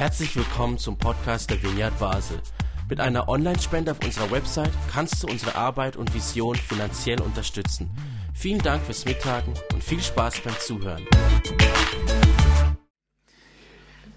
Herzlich willkommen zum Podcast der Vineyard Basel. Mit einer Online-Spende auf unserer Website kannst du unsere Arbeit und Vision finanziell unterstützen. Vielen Dank fürs Mittagen und viel Spaß beim Zuhören.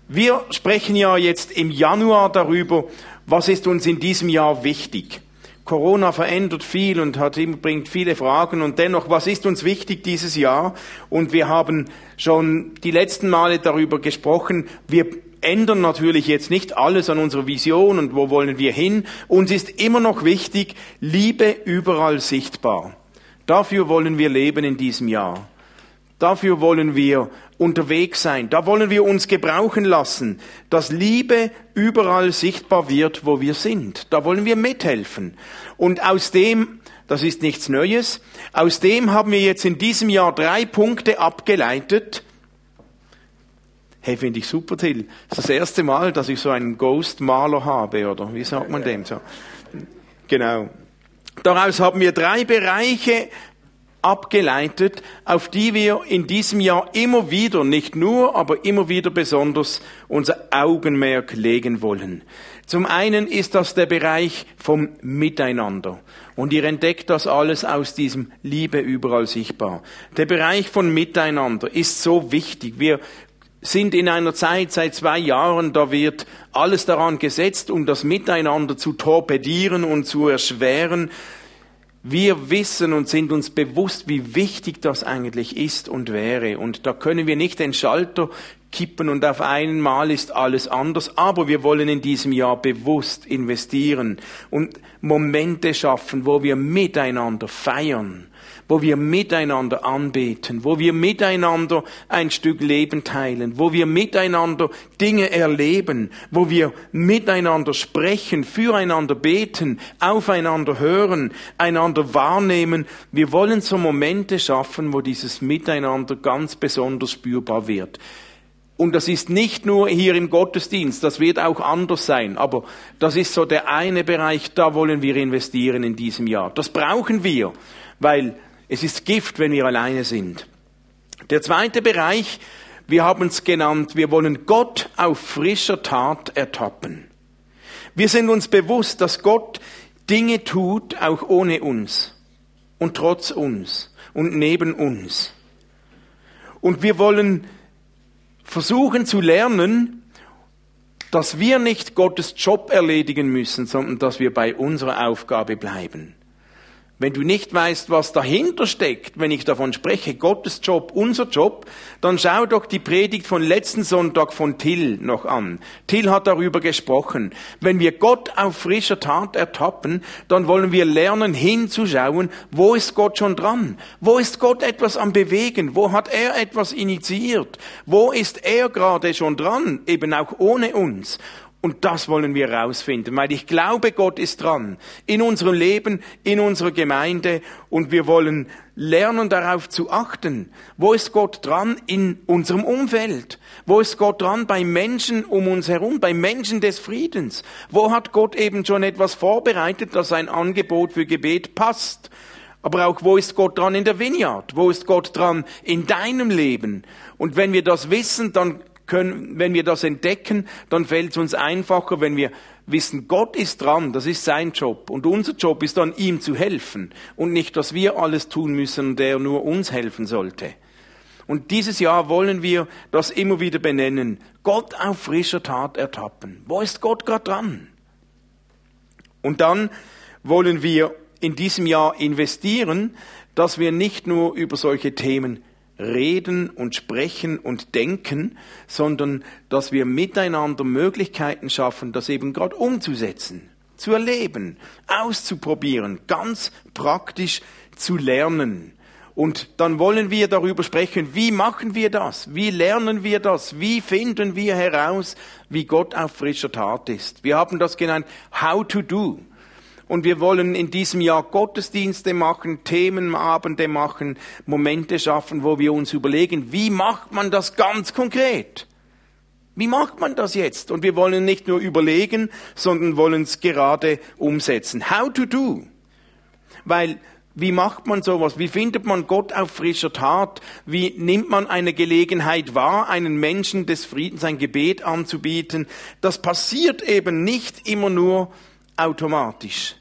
Wir sprechen ja jetzt im Januar darüber, was ist uns in diesem Jahr wichtig. Corona verändert viel und hat, bringt viele Fragen und dennoch, was ist uns wichtig dieses Jahr? Und wir haben schon die letzten Male darüber gesprochen, wir ändern natürlich jetzt nicht alles an unserer Vision und wo wollen wir hin. Uns ist immer noch wichtig, Liebe überall sichtbar. Dafür wollen wir leben in diesem Jahr. Dafür wollen wir unterwegs sein. Da wollen wir uns gebrauchen lassen, dass Liebe überall sichtbar wird, wo wir sind. Da wollen wir mithelfen. Und aus dem, das ist nichts Neues, aus dem haben wir jetzt in diesem Jahr drei Punkte abgeleitet. Hey, finde ich super, Till. Das ist das erste Mal, dass ich so einen Ghost-Maler habe, oder wie sagt man dem so? Genau. Daraus haben wir drei Bereiche abgeleitet, auf die wir in diesem Jahr immer wieder, nicht nur, aber immer wieder besonders unser Augenmerk legen wollen. Zum einen ist das der Bereich vom Miteinander. Und ihr entdeckt das alles aus diesem Liebe überall sichtbar. Der Bereich von Miteinander ist so wichtig. Wir sind in einer Zeit seit zwei Jahren, da wird alles daran gesetzt, um das Miteinander zu torpedieren und zu erschweren. Wir wissen und sind uns bewusst, wie wichtig das eigentlich ist und wäre. Und da können wir nicht den Schalter kippen und auf einmal ist alles anders. Aber wir wollen in diesem Jahr bewusst investieren und Momente schaffen, wo wir miteinander feiern wo wir miteinander anbeten, wo wir miteinander ein Stück Leben teilen, wo wir miteinander Dinge erleben, wo wir miteinander sprechen, füreinander beten, aufeinander hören, einander wahrnehmen. Wir wollen so Momente schaffen, wo dieses Miteinander ganz besonders spürbar wird. Und das ist nicht nur hier im Gottesdienst, das wird auch anders sein, aber das ist so der eine Bereich, da wollen wir investieren in diesem Jahr. Das brauchen wir, weil es ist Gift, wenn wir alleine sind. Der zweite Bereich, wir haben es genannt, wir wollen Gott auf frischer Tat ertappen. Wir sind uns bewusst, dass Gott Dinge tut, auch ohne uns und trotz uns und neben uns. Und wir wollen versuchen zu lernen, dass wir nicht Gottes Job erledigen müssen, sondern dass wir bei unserer Aufgabe bleiben. Wenn du nicht weißt, was dahinter steckt, wenn ich davon spreche, Gottes Job, unser Job, dann schau doch die Predigt von letzten Sonntag von Till noch an. Till hat darüber gesprochen. Wenn wir Gott auf frischer Tat ertappen, dann wollen wir lernen hinzuschauen, wo ist Gott schon dran? Wo ist Gott etwas am Bewegen? Wo hat er etwas initiiert? Wo ist er gerade schon dran? Eben auch ohne uns. Und das wollen wir herausfinden, weil ich glaube, Gott ist dran in unserem Leben, in unserer Gemeinde und wir wollen lernen darauf zu achten. Wo ist Gott dran in unserem Umfeld? Wo ist Gott dran bei Menschen um uns herum, bei Menschen des Friedens? Wo hat Gott eben schon etwas vorbereitet, dass ein Angebot für Gebet passt? Aber auch, wo ist Gott dran in der Vineyard? Wo ist Gott dran in deinem Leben? Und wenn wir das wissen, dann können, wenn wir das entdecken, dann fällt es uns einfacher, wenn wir wissen, Gott ist dran, das ist sein Job. Und unser Job ist dann, ihm zu helfen. Und nicht, dass wir alles tun müssen, der nur uns helfen sollte. Und dieses Jahr wollen wir das immer wieder benennen. Gott auf frischer Tat ertappen. Wo ist Gott gerade dran? Und dann wollen wir in diesem Jahr investieren, dass wir nicht nur über solche Themen reden und sprechen und denken, sondern dass wir miteinander Möglichkeiten schaffen, das eben gerade umzusetzen, zu erleben, auszuprobieren, ganz praktisch zu lernen. Und dann wollen wir darüber sprechen, wie machen wir das? Wie lernen wir das? Wie finden wir heraus, wie Gott auf frischer Tat ist? Wir haben das genannt, how to do. Und wir wollen in diesem Jahr Gottesdienste machen, Themenabende machen, Momente schaffen, wo wir uns überlegen, wie macht man das ganz konkret? Wie macht man das jetzt? Und wir wollen nicht nur überlegen, sondern wollen es gerade umsetzen. How to do? Weil Wie macht man sowas? Wie findet man Gott auf frischer Tat? Wie nimmt man eine Gelegenheit wahr, einen Menschen des Friedens ein Gebet anzubieten? Das passiert eben nicht immer nur automatisch.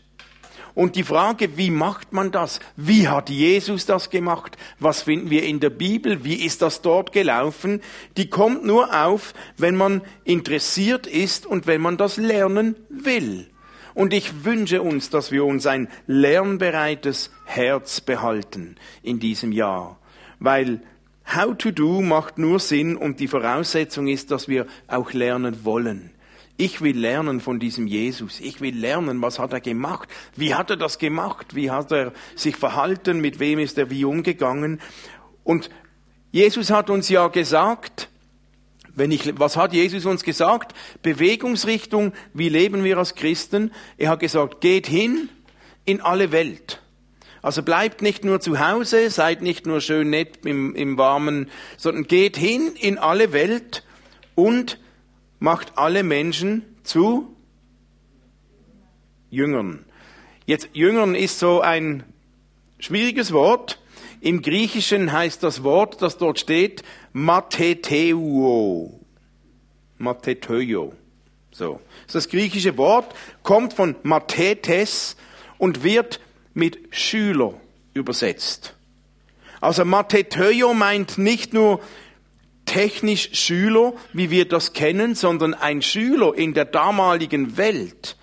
Und die Frage, wie macht man das? Wie hat Jesus das gemacht? Was finden wir in der Bibel? Wie ist das dort gelaufen? Die kommt nur auf, wenn man interessiert ist und wenn man das lernen will. Und ich wünsche uns, dass wir uns ein lernbereites Herz behalten in diesem Jahr. Weil How to do macht nur Sinn und die Voraussetzung ist, dass wir auch lernen wollen. Ich will lernen von diesem Jesus. Ich will lernen, was hat er gemacht? Wie hat er das gemacht? Wie hat er sich verhalten? Mit wem ist er wie umgegangen? Und Jesus hat uns ja gesagt, wenn ich, was hat Jesus uns gesagt? Bewegungsrichtung, wie leben wir als Christen? Er hat gesagt, geht hin in alle Welt. Also bleibt nicht nur zu Hause, seid nicht nur schön nett im, im Warmen, sondern geht hin in alle Welt und macht alle Menschen zu Jüngern. Jetzt Jüngern ist so ein schwieriges Wort. Im Griechischen heißt das Wort, das dort steht, Matheteuo. Matheteuo. So. Das, griechische Wort, kommt von Mathetes und wird mit Schüler übersetzt. Also Matheteuo meint nicht nur technisch Schüler, wie wir das kennen, sondern ein Schüler in der damaligen Welt.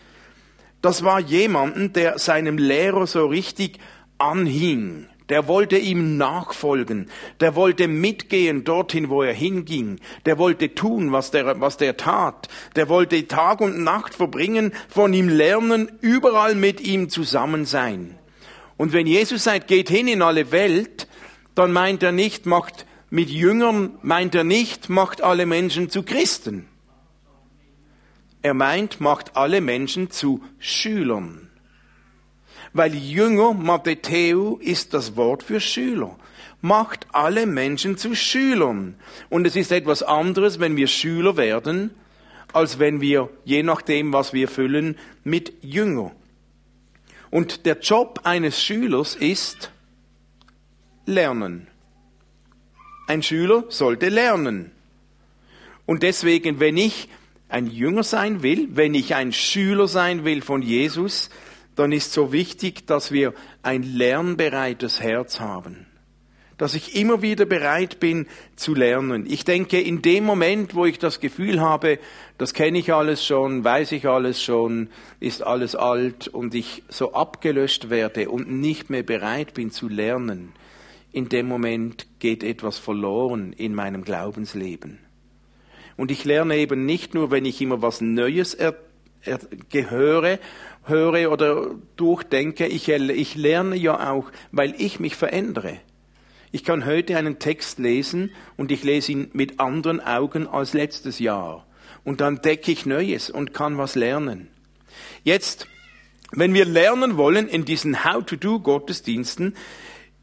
Das war jemanden, der seinem Lehrer so richtig anhing der wollte ihm nachfolgen, der wollte mitgehen dorthin, wo er hinging, der wollte tun, was der, was der tat, der wollte Tag und Nacht verbringen, von ihm lernen, überall mit ihm zusammen sein. Und wenn Jesus sagt, geht hin in alle Welt, dann meint er nicht, macht mit Jüngern, meint er nicht, macht alle Menschen zu Christen. Er meint, macht alle Menschen zu Schülern weil Jünger, Matthäu, ist das Wort für Schüler. Macht alle Menschen zu Schülern. Und es ist etwas anderes, wenn wir Schüler werden, als wenn wir, je nachdem, was wir füllen, mit Jünger. Und der Job eines Schülers ist lernen. Ein Schüler sollte lernen. Und deswegen, wenn ich ein Jünger sein will, wenn ich ein Schüler sein will von Jesus, dann ist so wichtig, dass wir ein lernbereites Herz haben. Dass ich immer wieder bereit bin zu lernen. Ich denke, in dem Moment, wo ich das Gefühl habe, das kenne ich alles schon, weiß ich alles schon, ist alles alt und ich so abgelöscht werde und nicht mehr bereit bin zu lernen, in dem Moment geht etwas verloren in meinem Glaubensleben. Und ich lerne eben nicht nur, wenn ich immer was Neues er, er, gehöre höre oder durchdenke, ich, ich lerne ja auch, weil ich mich verändere. Ich kann heute einen Text lesen und ich lese ihn mit anderen Augen als letztes Jahr. Und dann decke ich Neues und kann was lernen. Jetzt, wenn wir lernen wollen in diesen How-to-Do-Gottesdiensten,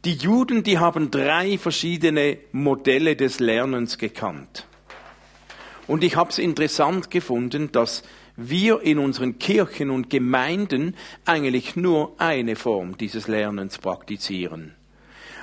die Juden, die haben drei verschiedene Modelle des Lernens gekannt. Und ich habe es interessant gefunden, dass wir in unseren Kirchen und Gemeinden eigentlich nur eine Form dieses Lernens praktizieren.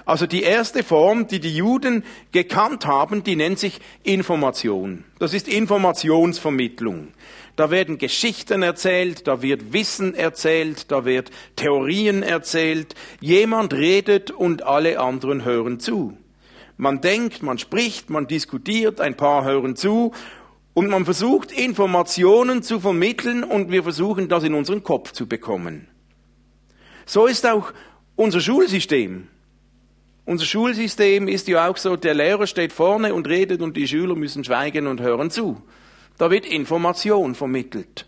Also die erste Form, die die Juden gekannt haben, die nennt sich Information. Das ist Informationsvermittlung. Da werden Geschichten erzählt, da wird Wissen erzählt, da wird Theorien erzählt. Jemand redet und alle anderen hören zu. Man denkt, man spricht, man diskutiert, ein paar hören zu und man versucht, Informationen zu vermitteln und wir versuchen, das in unseren Kopf zu bekommen. So ist auch unser Schulsystem. Unser Schulsystem ist ja auch so, der Lehrer steht vorne und redet und die Schüler müssen schweigen und hören zu. Da wird Information vermittelt.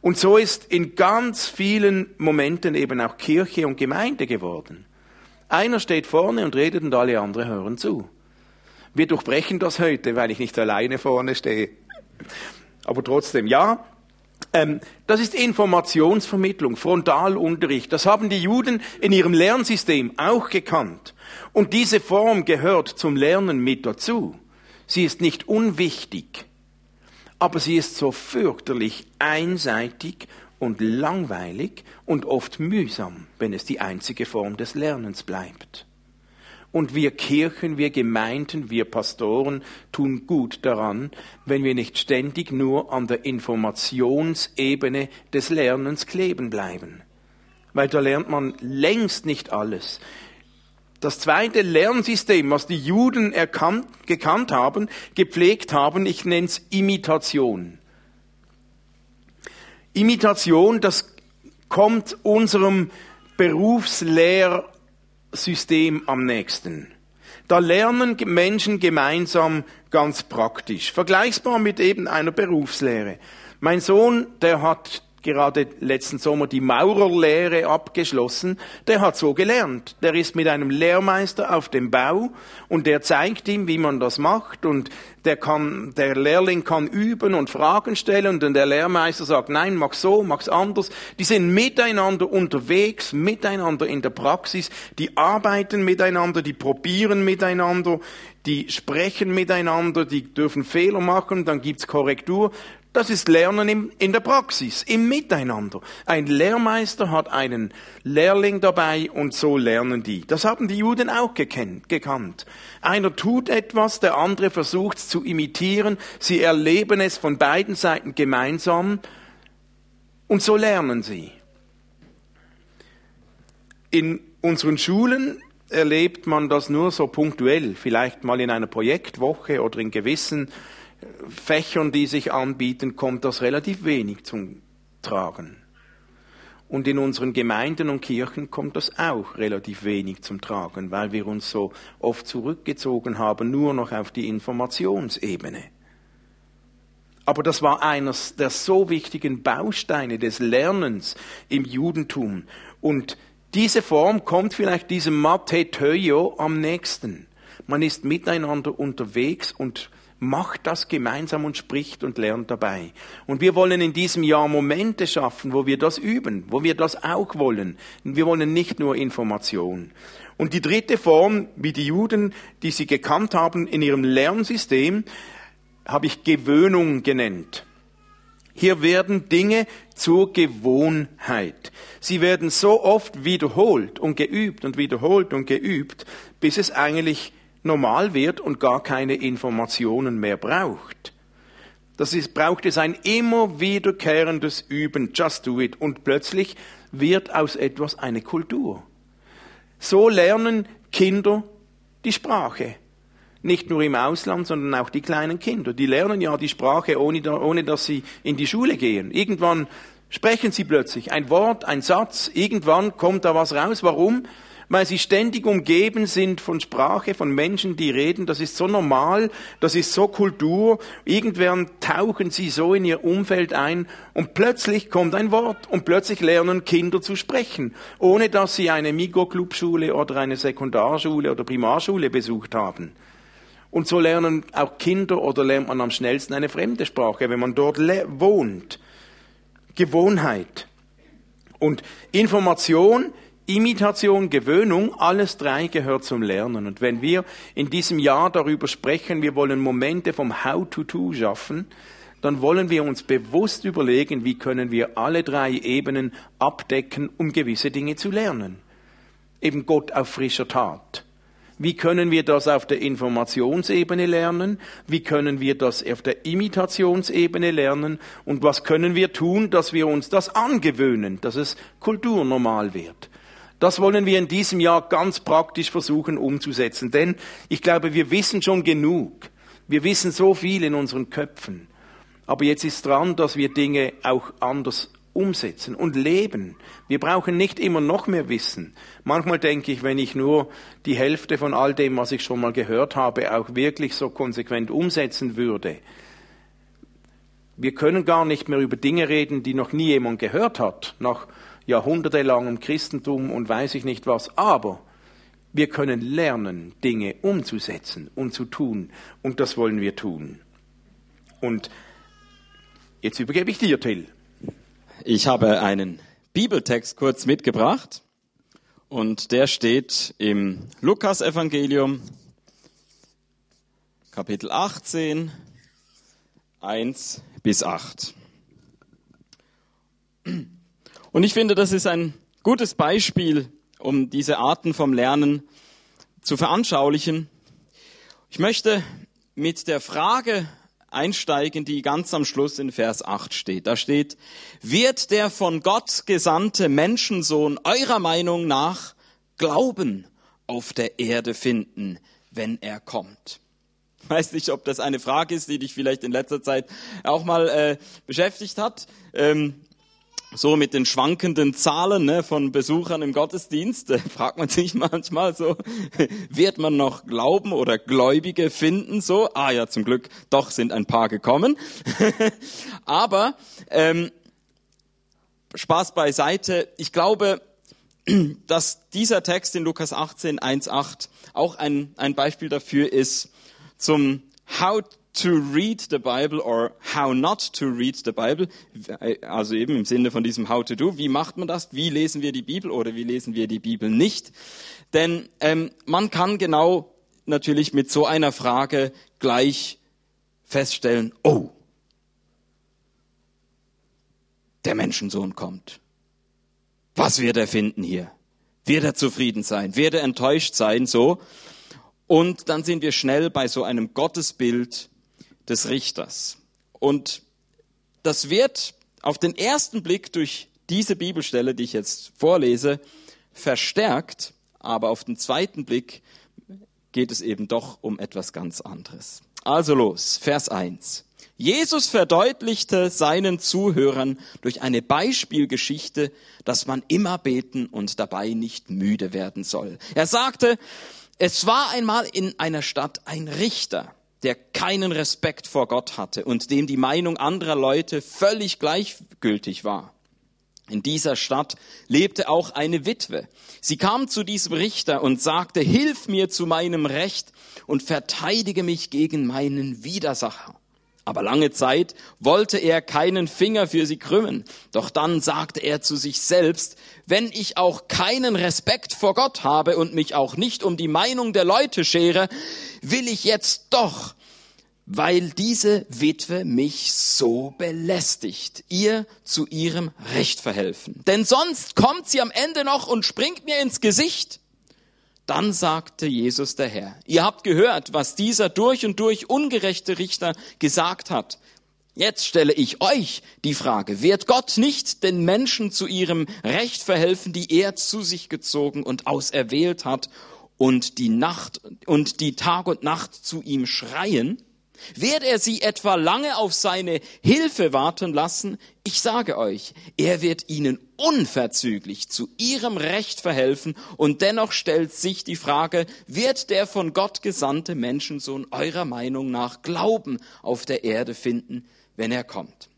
Und so ist in ganz vielen Momenten eben auch Kirche und Gemeinde geworden. Einer steht vorne und redet und alle anderen hören zu. Wir durchbrechen das heute, weil ich nicht alleine vorne stehe. Aber trotzdem, ja, ähm, das ist Informationsvermittlung, Frontalunterricht. Das haben die Juden in ihrem Lernsystem auch gekannt. Und diese Form gehört zum Lernen mit dazu. Sie ist nicht unwichtig, aber sie ist so fürchterlich einseitig und langweilig und oft mühsam, wenn es die einzige Form des Lernens bleibt. Und wir Kirchen, wir Gemeinden, wir Pastoren tun gut daran, wenn wir nicht ständig nur an der Informationsebene des Lernens kleben bleiben. Weil da lernt man längst nicht alles. Das zweite Lernsystem, was die Juden erkannt, gekannt haben, gepflegt haben, ich nenne es Imitation. Imitation, das kommt unserem Berufslehr System am nächsten. Da lernen Menschen gemeinsam ganz praktisch, vergleichbar mit eben einer Berufslehre. Mein Sohn, der hat gerade letzten Sommer die Maurerlehre abgeschlossen, der hat so gelernt. Der ist mit einem Lehrmeister auf dem Bau und der zeigt ihm, wie man das macht und der kann, der Lehrling kann üben und Fragen stellen und der Lehrmeister sagt, nein, mach so, mach's anders. Die sind miteinander unterwegs, miteinander in der Praxis, die arbeiten miteinander, die probieren miteinander, die sprechen miteinander, die dürfen Fehler machen, dann gibt's Korrektur. Das ist Lernen in der Praxis, im Miteinander. Ein Lehrmeister hat einen Lehrling dabei und so lernen die. Das haben die Juden auch gekannt. Einer tut etwas, der andere versucht es zu imitieren. Sie erleben es von beiden Seiten gemeinsam und so lernen sie. In unseren Schulen erlebt man das nur so punktuell, vielleicht mal in einer Projektwoche oder in gewissen Fächern, die sich anbieten, kommt das relativ wenig zum Tragen. Und in unseren Gemeinden und Kirchen kommt das auch relativ wenig zum Tragen, weil wir uns so oft zurückgezogen haben, nur noch auf die Informationsebene. Aber das war eines der so wichtigen Bausteine des Lernens im Judentum. Und diese Form kommt vielleicht diesem Töio am nächsten. Man ist miteinander unterwegs und macht das gemeinsam und spricht und lernt dabei. Und wir wollen in diesem Jahr Momente schaffen, wo wir das üben, wo wir das auch wollen. Wir wollen nicht nur Information. Und die dritte Form, wie die Juden, die sie gekannt haben in ihrem Lernsystem, habe ich Gewöhnung genannt. Hier werden Dinge zur Gewohnheit. Sie werden so oft wiederholt und geübt und wiederholt und geübt, bis es eigentlich normal wird und gar keine Informationen mehr braucht. Das ist, braucht es ein immer wiederkehrendes Üben, just do it, und plötzlich wird aus etwas eine Kultur. So lernen Kinder die Sprache. Nicht nur im Ausland, sondern auch die kleinen Kinder. Die lernen ja die Sprache, ohne, ohne dass sie in die Schule gehen. Irgendwann sprechen sie plötzlich ein Wort, ein Satz, irgendwann kommt da was raus. Warum? Weil sie ständig umgeben sind von Sprache, von Menschen, die reden. Das ist so normal, das ist so Kultur. Irgendwann tauchen sie so in ihr Umfeld ein und plötzlich kommt ein Wort und plötzlich lernen Kinder zu sprechen, ohne dass sie eine Migo-Clubschule oder eine Sekundarschule oder Primarschule besucht haben. Und so lernen auch Kinder oder lernt man am schnellsten eine fremde Sprache, wenn man dort wohnt. Gewohnheit. Und Information Imitation, Gewöhnung, alles drei gehört zum Lernen. Und wenn wir in diesem Jahr darüber sprechen, wir wollen Momente vom How-to-Do schaffen, dann wollen wir uns bewusst überlegen, wie können wir alle drei Ebenen abdecken, um gewisse Dinge zu lernen. Eben Gott auf frischer Tat. Wie können wir das auf der Informationsebene lernen? Wie können wir das auf der Imitationsebene lernen? Und was können wir tun, dass wir uns das angewöhnen, dass es kulturnormal wird? Das wollen wir in diesem Jahr ganz praktisch versuchen umzusetzen, denn ich glaube, wir wissen schon genug. Wir wissen so viel in unseren Köpfen. Aber jetzt ist dran, dass wir Dinge auch anders umsetzen und leben. Wir brauchen nicht immer noch mehr Wissen. Manchmal denke ich, wenn ich nur die Hälfte von all dem, was ich schon mal gehört habe, auch wirklich so konsequent umsetzen würde. Wir können gar nicht mehr über Dinge reden, die noch nie jemand gehört hat. Nach jahrhundertelangem Christentum und weiß ich nicht was, aber wir können lernen, Dinge umzusetzen und zu tun und das wollen wir tun. Und jetzt übergebe ich dir, Till. Ich habe einen Bibeltext kurz mitgebracht und der steht im Lukas-Evangelium, Kapitel 18, 1 bis 8. Und ich finde, das ist ein gutes Beispiel, um diese Arten vom Lernen zu veranschaulichen. Ich möchte mit der Frage einsteigen, die ganz am Schluss in Vers 8 steht. Da steht, wird der von Gott gesandte Menschensohn eurer Meinung nach Glauben auf der Erde finden, wenn er kommt? Ich weiß nicht, ob das eine Frage ist, die dich vielleicht in letzter Zeit auch mal äh, beschäftigt hat. Ähm, so mit den schwankenden Zahlen ne, von Besuchern im Gottesdienst, äh, fragt man sich manchmal so, wird man noch Glauben oder Gläubige finden? So, ah ja, zum Glück, doch sind ein paar gekommen. Aber ähm, Spaß beiseite. Ich glaube, dass dieser Text in Lukas 18, 1,8 auch ein, ein Beispiel dafür ist zum How to read the Bible or how not to read the Bible, also eben im Sinne von diesem how to do, wie macht man das, wie lesen wir die Bibel oder wie lesen wir die Bibel nicht. Denn ähm, man kann genau natürlich mit so einer Frage gleich feststellen, oh, der Menschensohn kommt. Was wird er finden hier? Wird er zufrieden sein? Wird er enttäuscht sein? So. Und dann sind wir schnell bei so einem Gottesbild, des Richters. Und das wird auf den ersten Blick durch diese Bibelstelle, die ich jetzt vorlese, verstärkt, aber auf den zweiten Blick geht es eben doch um etwas ganz anderes. Also los, Vers 1. Jesus verdeutlichte seinen Zuhörern durch eine Beispielgeschichte, dass man immer beten und dabei nicht müde werden soll. Er sagte, es war einmal in einer Stadt ein Richter, der keinen Respekt vor Gott hatte und dem die Meinung anderer Leute völlig gleichgültig war. In dieser Stadt lebte auch eine Witwe. Sie kam zu diesem Richter und sagte, Hilf mir zu meinem Recht und verteidige mich gegen meinen Widersacher. Aber lange Zeit wollte er keinen Finger für sie krümmen. Doch dann sagte er zu sich selbst, wenn ich auch keinen Respekt vor Gott habe und mich auch nicht um die Meinung der Leute schere, will ich jetzt doch, weil diese Witwe mich so belästigt, ihr zu ihrem Recht verhelfen. Denn sonst kommt sie am Ende noch und springt mir ins Gesicht. Dann sagte Jesus der Herr, ihr habt gehört, was dieser durch und durch ungerechte Richter gesagt hat. Jetzt stelle ich euch die Frage, wird Gott nicht den Menschen zu ihrem Recht verhelfen, die er zu sich gezogen und auserwählt hat und die Nacht und die Tag und Nacht zu ihm schreien? Wird er sie etwa lange auf seine Hilfe warten lassen? Ich sage euch, er wird ihnen unverzüglich zu ihrem Recht verhelfen und dennoch stellt sich die Frage, wird der von Gott gesandte Menschensohn eurer Meinung nach Glauben auf der Erde finden, wenn er kommt?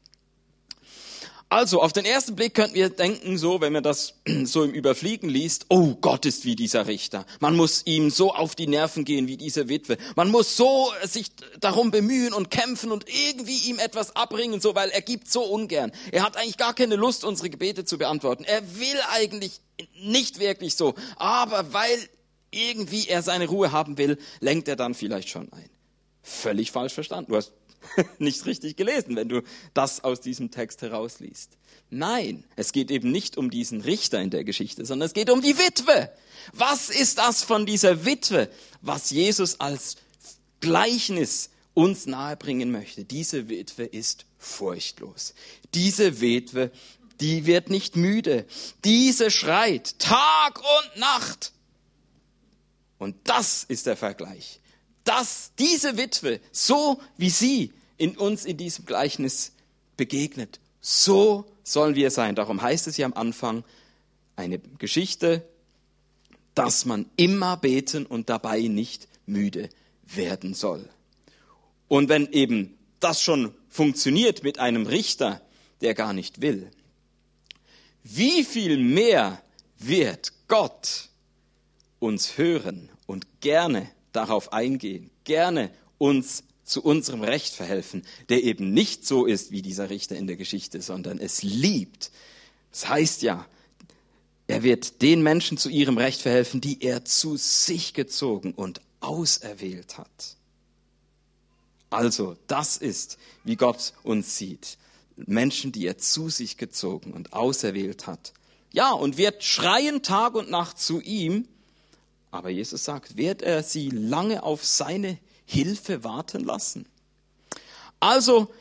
Also, auf den ersten Blick könnten wir denken, so, wenn man das so im Überfliegen liest, oh, Gott ist wie dieser Richter. Man muss ihm so auf die Nerven gehen wie diese Witwe. Man muss so sich darum bemühen und kämpfen und irgendwie ihm etwas abbringen, so, weil er gibt so ungern. Er hat eigentlich gar keine Lust, unsere Gebete zu beantworten. Er will eigentlich nicht wirklich so. Aber weil irgendwie er seine Ruhe haben will, lenkt er dann vielleicht schon ein. Völlig falsch verstanden. Du hast nicht richtig gelesen, wenn du das aus diesem Text herausliest. Nein, es geht eben nicht um diesen Richter in der Geschichte, sondern es geht um die Witwe. Was ist das von dieser Witwe, was Jesus als Gleichnis uns nahebringen möchte? Diese Witwe ist furchtlos. Diese Witwe, die wird nicht müde. Diese schreit Tag und Nacht. Und das ist der Vergleich dass diese Witwe, so wie sie in uns in diesem Gleichnis begegnet, so sollen wir sein. Darum heißt es ja am Anfang eine Geschichte, dass man immer beten und dabei nicht müde werden soll. Und wenn eben das schon funktioniert mit einem Richter, der gar nicht will, wie viel mehr wird Gott uns hören und gerne darauf eingehen, gerne uns zu unserem Recht verhelfen, der eben nicht so ist wie dieser Richter in der Geschichte, sondern es liebt. Das heißt ja, er wird den Menschen zu ihrem Recht verhelfen, die er zu sich gezogen und auserwählt hat. Also, das ist, wie Gott uns sieht. Menschen, die er zu sich gezogen und auserwählt hat. Ja, und wird schreien Tag und Nacht zu ihm. Aber Jesus sagt, wird er sie lange auf seine Hilfe warten lassen? Also,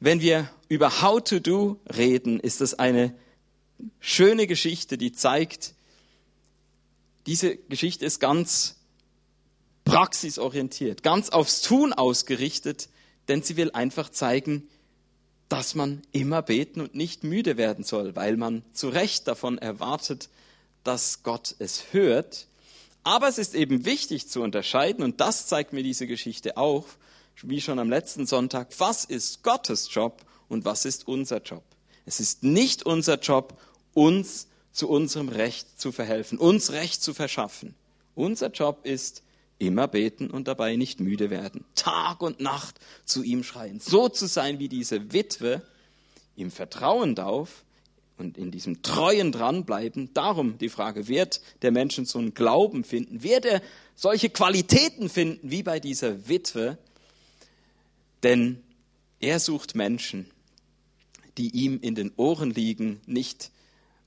wenn wir über How to Do reden, ist das eine schöne Geschichte, die zeigt, diese Geschichte ist ganz praxisorientiert, ganz aufs Tun ausgerichtet, denn sie will einfach zeigen, dass man immer beten und nicht müde werden soll, weil man zu Recht davon erwartet, dass Gott es hört. Aber es ist eben wichtig zu unterscheiden, und das zeigt mir diese Geschichte auch, wie schon am letzten Sonntag, was ist Gottes Job und was ist unser Job. Es ist nicht unser Job, uns zu unserem Recht zu verhelfen, uns Recht zu verschaffen. Unser Job ist, immer beten und dabei nicht müde werden, Tag und Nacht zu ihm schreien, so zu sein wie diese Witwe, im Vertrauen darauf und in diesem treuen dranbleiben. Darum die Frage, wird der Menschen so einen Glauben finden? Wird er solche Qualitäten finden wie bei dieser Witwe? Denn er sucht Menschen, die ihm in den Ohren liegen, nicht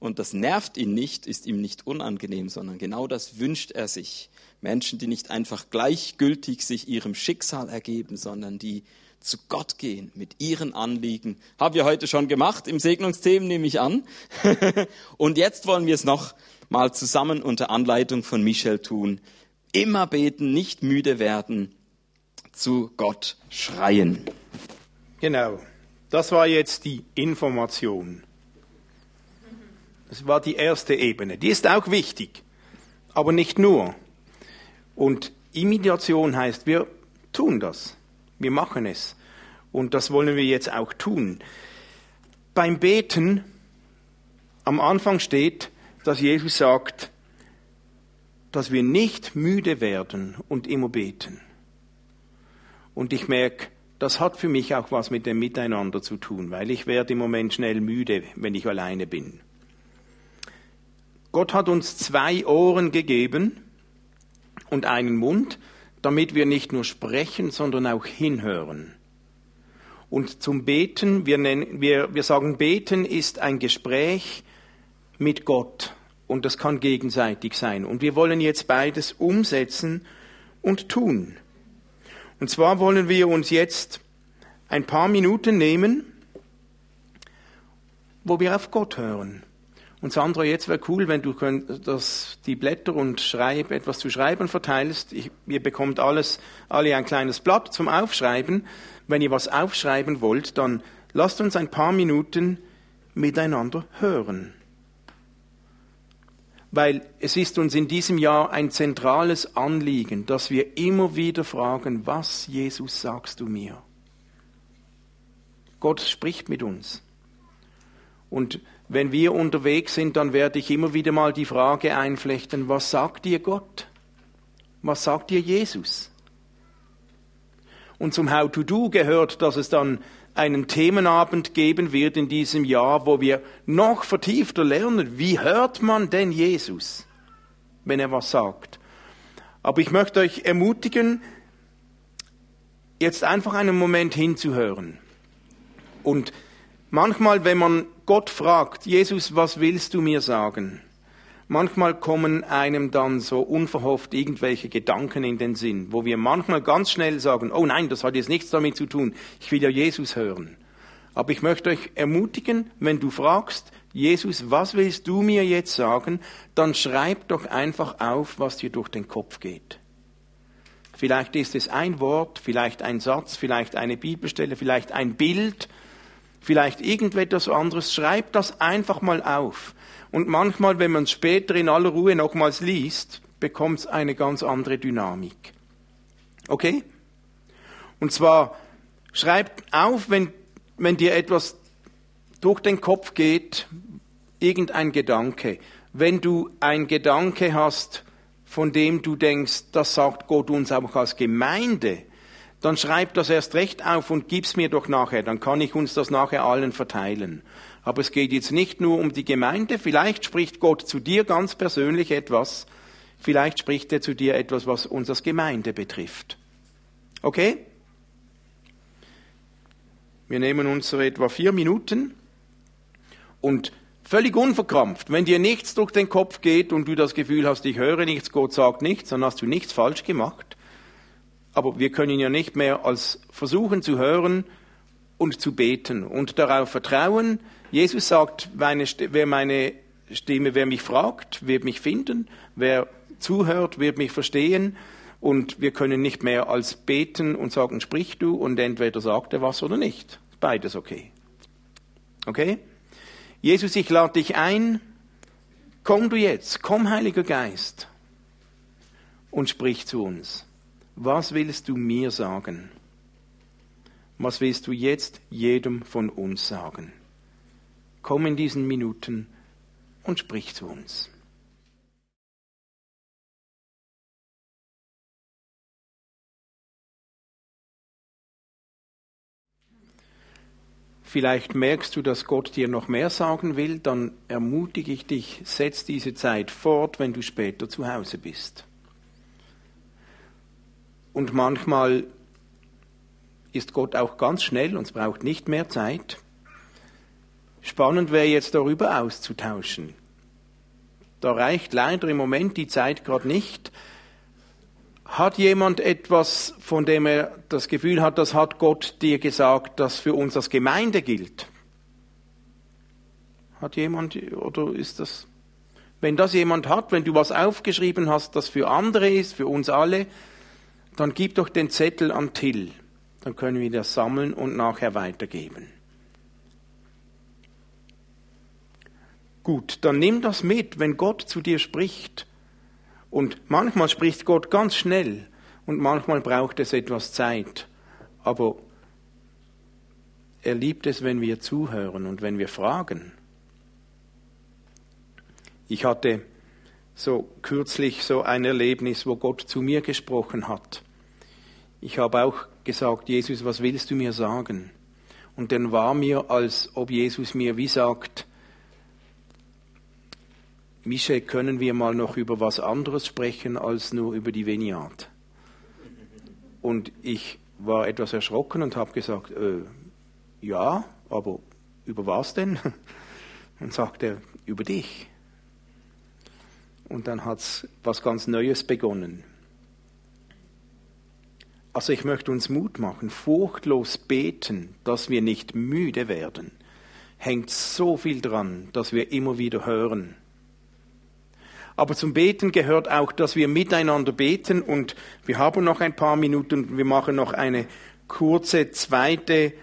und das nervt ihn nicht, ist ihm nicht unangenehm, sondern genau das wünscht er sich. Menschen, die nicht einfach gleichgültig sich ihrem Schicksal ergeben, sondern die zu Gott gehen mit ihren Anliegen. Haben wir heute schon gemacht im Segnungsthemen, nehme ich an. Und jetzt wollen wir es noch mal zusammen unter Anleitung von Michel tun. Immer beten, nicht müde werden, zu Gott schreien. Genau. Das war jetzt die Information. Das war die erste Ebene. Die ist auch wichtig, aber nicht nur. Und Imitation heißt, wir tun das. Wir machen es. Und das wollen wir jetzt auch tun. Beim Beten am Anfang steht, dass Jesus sagt, dass wir nicht müde werden und immer beten. Und ich merke, das hat für mich auch was mit dem Miteinander zu tun, weil ich werde im Moment schnell müde, wenn ich alleine bin. Gott hat uns zwei Ohren gegeben und einen Mund, damit wir nicht nur sprechen, sondern auch hinhören. Und zum Beten, wir, nennen, wir, wir sagen, Beten ist ein Gespräch mit Gott und das kann gegenseitig sein. Und wir wollen jetzt beides umsetzen und tun. Und zwar wollen wir uns jetzt ein paar Minuten nehmen, wo wir auf Gott hören. Und Sandra, jetzt wäre cool, wenn du das, die Blätter und Schreib, etwas zu schreiben verteilst. Ich, ihr bekommt alles, alle ein kleines Blatt zum Aufschreiben. Wenn ihr was aufschreiben wollt, dann lasst uns ein paar Minuten miteinander hören. Weil es ist uns in diesem Jahr ein zentrales Anliegen, dass wir immer wieder fragen, was Jesus sagst du mir? Gott spricht mit uns. Und wenn wir unterwegs sind, dann werde ich immer wieder mal die Frage einflechten, was sagt dir Gott? Was sagt dir Jesus? Und zum How to Do gehört, dass es dann einen Themenabend geben wird in diesem Jahr, wo wir noch vertiefter lernen, wie hört man denn Jesus, wenn er was sagt. Aber ich möchte euch ermutigen, jetzt einfach einen Moment hinzuhören. Und manchmal, wenn man Gott fragt, Jesus, was willst du mir sagen? Manchmal kommen einem dann so unverhofft irgendwelche Gedanken in den Sinn, wo wir manchmal ganz schnell sagen, oh nein, das hat jetzt nichts damit zu tun, ich will ja Jesus hören. Aber ich möchte euch ermutigen, wenn du fragst, Jesus, was willst du mir jetzt sagen, dann schreib doch einfach auf, was dir durch den Kopf geht. Vielleicht ist es ein Wort, vielleicht ein Satz, vielleicht eine Bibelstelle, vielleicht ein Bild, vielleicht irgendetwas anderes, schreibt das einfach mal auf. Und manchmal, wenn man es später in aller Ruhe nochmals liest, bekommt es eine ganz andere Dynamik. Okay? Und zwar, schreibt auf, wenn, wenn dir etwas durch den Kopf geht, irgendein Gedanke. Wenn du ein Gedanke hast, von dem du denkst, das sagt Gott uns auch als Gemeinde, dann schreib das erst recht auf und gib's mir doch nachher, dann kann ich uns das nachher allen verteilen. Aber es geht jetzt nicht nur um die Gemeinde, vielleicht spricht Gott zu dir ganz persönlich etwas, vielleicht spricht er zu dir etwas, was uns als Gemeinde betrifft. Okay? Wir nehmen unsere etwa vier Minuten und völlig unverkrampft, wenn dir nichts durch den Kopf geht und du das Gefühl hast, ich höre nichts, Gott sagt nichts, dann hast du nichts falsch gemacht. Aber wir können ja nicht mehr als versuchen zu hören und zu beten und darauf vertrauen. Jesus sagt, meine, wer meine Stimme, wer mich fragt, wird mich finden, wer zuhört, wird mich verstehen. Und wir können nicht mehr als beten und sagen, sprich du, und entweder sagt er was oder nicht. Beides okay. Okay? Jesus, ich lade dich ein, komm du jetzt, komm Heiliger Geist und sprich zu uns. Was willst du mir sagen? Was willst du jetzt jedem von uns sagen? Komm in diesen Minuten und sprich zu uns. Vielleicht merkst du, dass Gott dir noch mehr sagen will, dann ermutige ich dich, setz diese Zeit fort, wenn du später zu Hause bist. Und manchmal ist Gott auch ganz schnell und es braucht nicht mehr Zeit. Spannend wäre jetzt darüber auszutauschen. Da reicht leider im Moment die Zeit gerade nicht. Hat jemand etwas, von dem er das Gefühl hat, das hat Gott dir gesagt, das für uns als Gemeinde gilt? Hat jemand, oder ist das, wenn das jemand hat, wenn du was aufgeschrieben hast, das für andere ist, für uns alle, dann gib doch den Zettel an Till. Dann können wir das sammeln und nachher weitergeben. Gut, dann nimm das mit, wenn Gott zu dir spricht. Und manchmal spricht Gott ganz schnell und manchmal braucht es etwas Zeit. Aber er liebt es, wenn wir zuhören und wenn wir fragen. Ich hatte so kürzlich so ein Erlebnis, wo Gott zu mir gesprochen hat. Ich habe auch gesagt, Jesus, was willst du mir sagen? Und dann war mir, als ob Jesus mir wie sagt, Mische, können wir mal noch über was anderes sprechen als nur über die Veniat? Und ich war etwas erschrocken und habe gesagt, äh, ja, aber über was denn? Und sagt er, über dich. Und dann hat's was ganz Neues begonnen. Also ich möchte uns Mut machen, furchtlos beten, dass wir nicht müde werden. Hängt so viel dran, dass wir immer wieder hören. Aber zum Beten gehört auch, dass wir miteinander beten und wir haben noch ein paar Minuten, wir machen noch eine kurze zweite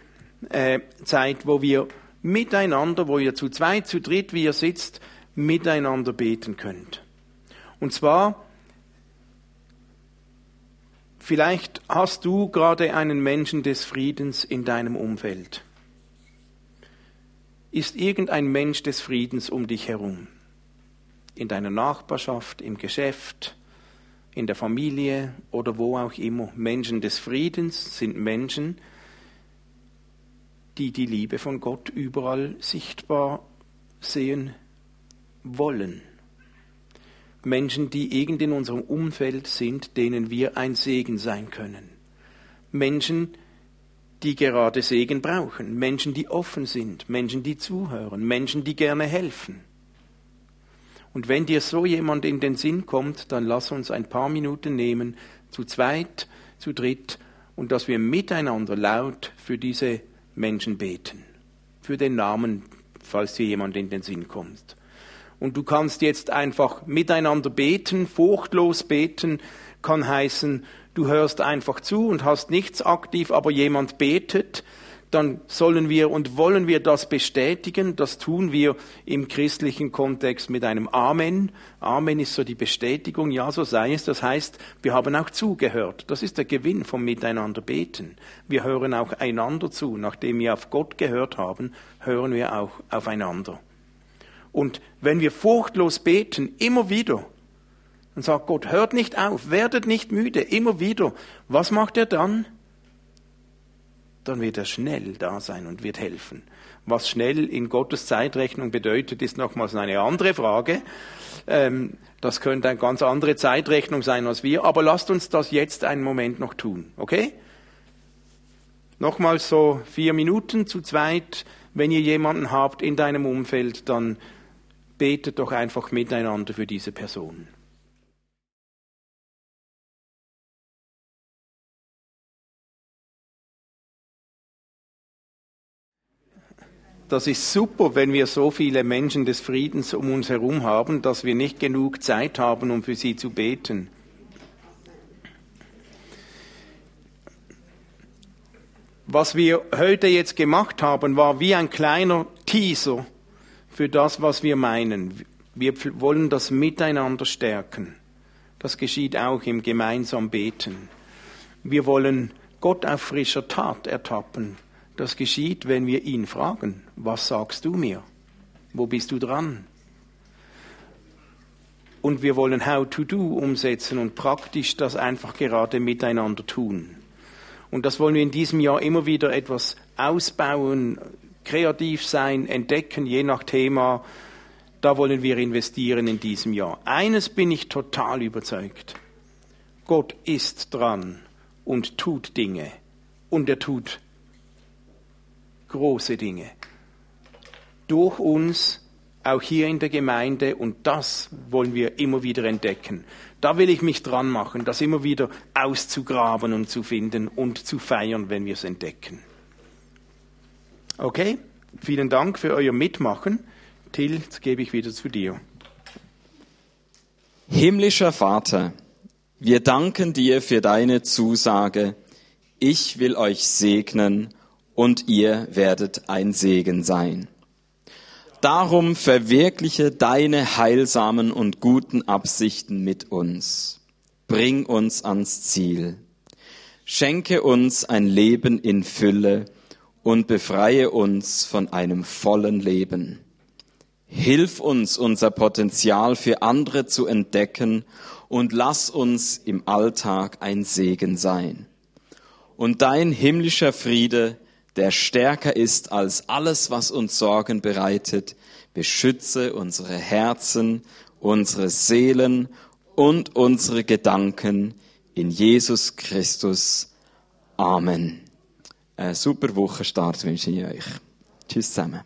äh, Zeit, wo wir miteinander, wo ihr zu zweit, zu dritt, wie ihr sitzt, miteinander beten könnt. Und zwar, vielleicht hast du gerade einen Menschen des Friedens in deinem Umfeld. Ist irgendein Mensch des Friedens um dich herum? in deiner Nachbarschaft, im Geschäft, in der Familie oder wo auch immer. Menschen des Friedens sind Menschen, die die Liebe von Gott überall sichtbar sehen wollen. Menschen, die irgend in unserem Umfeld sind, denen wir ein Segen sein können. Menschen, die gerade Segen brauchen, Menschen, die offen sind, Menschen, die zuhören, Menschen, die gerne helfen. Und wenn dir so jemand in den Sinn kommt, dann lass uns ein paar Minuten nehmen, zu zweit, zu dritt, und dass wir miteinander laut für diese Menschen beten. Für den Namen, falls dir jemand in den Sinn kommt. Und du kannst jetzt einfach miteinander beten, furchtlos beten, kann heißen, du hörst einfach zu und hast nichts aktiv, aber jemand betet, dann sollen wir und wollen wir das bestätigen. Das tun wir im christlichen Kontext mit einem Amen. Amen ist so die Bestätigung, ja, so sei es. Das heißt, wir haben auch zugehört. Das ist der Gewinn vom Miteinander beten. Wir hören auch einander zu. Nachdem wir auf Gott gehört haben, hören wir auch aufeinander. Und wenn wir furchtlos beten, immer wieder, dann sagt Gott, hört nicht auf, werdet nicht müde, immer wieder. Was macht er dann? dann wird er schnell da sein und wird helfen. Was schnell in Gottes Zeitrechnung bedeutet, ist nochmals eine andere Frage. Ähm, das könnte eine ganz andere Zeitrechnung sein als wir, aber lasst uns das jetzt einen Moment noch tun, okay? Nochmals so vier Minuten zu zweit. Wenn ihr jemanden habt in deinem Umfeld, dann betet doch einfach miteinander für diese Person. Das ist super, wenn wir so viele Menschen des Friedens um uns herum haben, dass wir nicht genug Zeit haben, um für sie zu beten. Was wir heute jetzt gemacht haben, war wie ein kleiner Teaser für das, was wir meinen. Wir wollen das Miteinander stärken. Das geschieht auch im gemeinsam Beten. Wir wollen Gott auf frischer Tat ertappen. Das geschieht, wenn wir ihn fragen, was sagst du mir? Wo bist du dran? Und wir wollen How to Do umsetzen und praktisch das einfach gerade miteinander tun. Und das wollen wir in diesem Jahr immer wieder etwas ausbauen, kreativ sein, entdecken, je nach Thema. Da wollen wir investieren in diesem Jahr. Eines bin ich total überzeugt. Gott ist dran und tut Dinge. Und er tut große Dinge. Durch uns, auch hier in der Gemeinde. Und das wollen wir immer wieder entdecken. Da will ich mich dran machen, das immer wieder auszugraben und zu finden und zu feiern, wenn wir es entdecken. Okay, vielen Dank für euer Mitmachen. Till, jetzt gebe ich wieder zu dir. Himmlischer Vater, wir danken dir für deine Zusage. Ich will euch segnen und ihr werdet ein Segen sein. Darum verwirkliche deine heilsamen und guten Absichten mit uns. Bring uns ans Ziel. Schenke uns ein Leben in Fülle und befreie uns von einem vollen Leben. Hilf uns, unser Potenzial für andere zu entdecken und lass uns im Alltag ein Segen sein. Und dein himmlischer Friede, der stärker ist als alles, was uns Sorgen bereitet, beschütze unsere Herzen, unsere Seelen und unsere Gedanken in Jesus Christus. Amen. Eine super Wochenstart wünsche ich euch. Tschüss zusammen.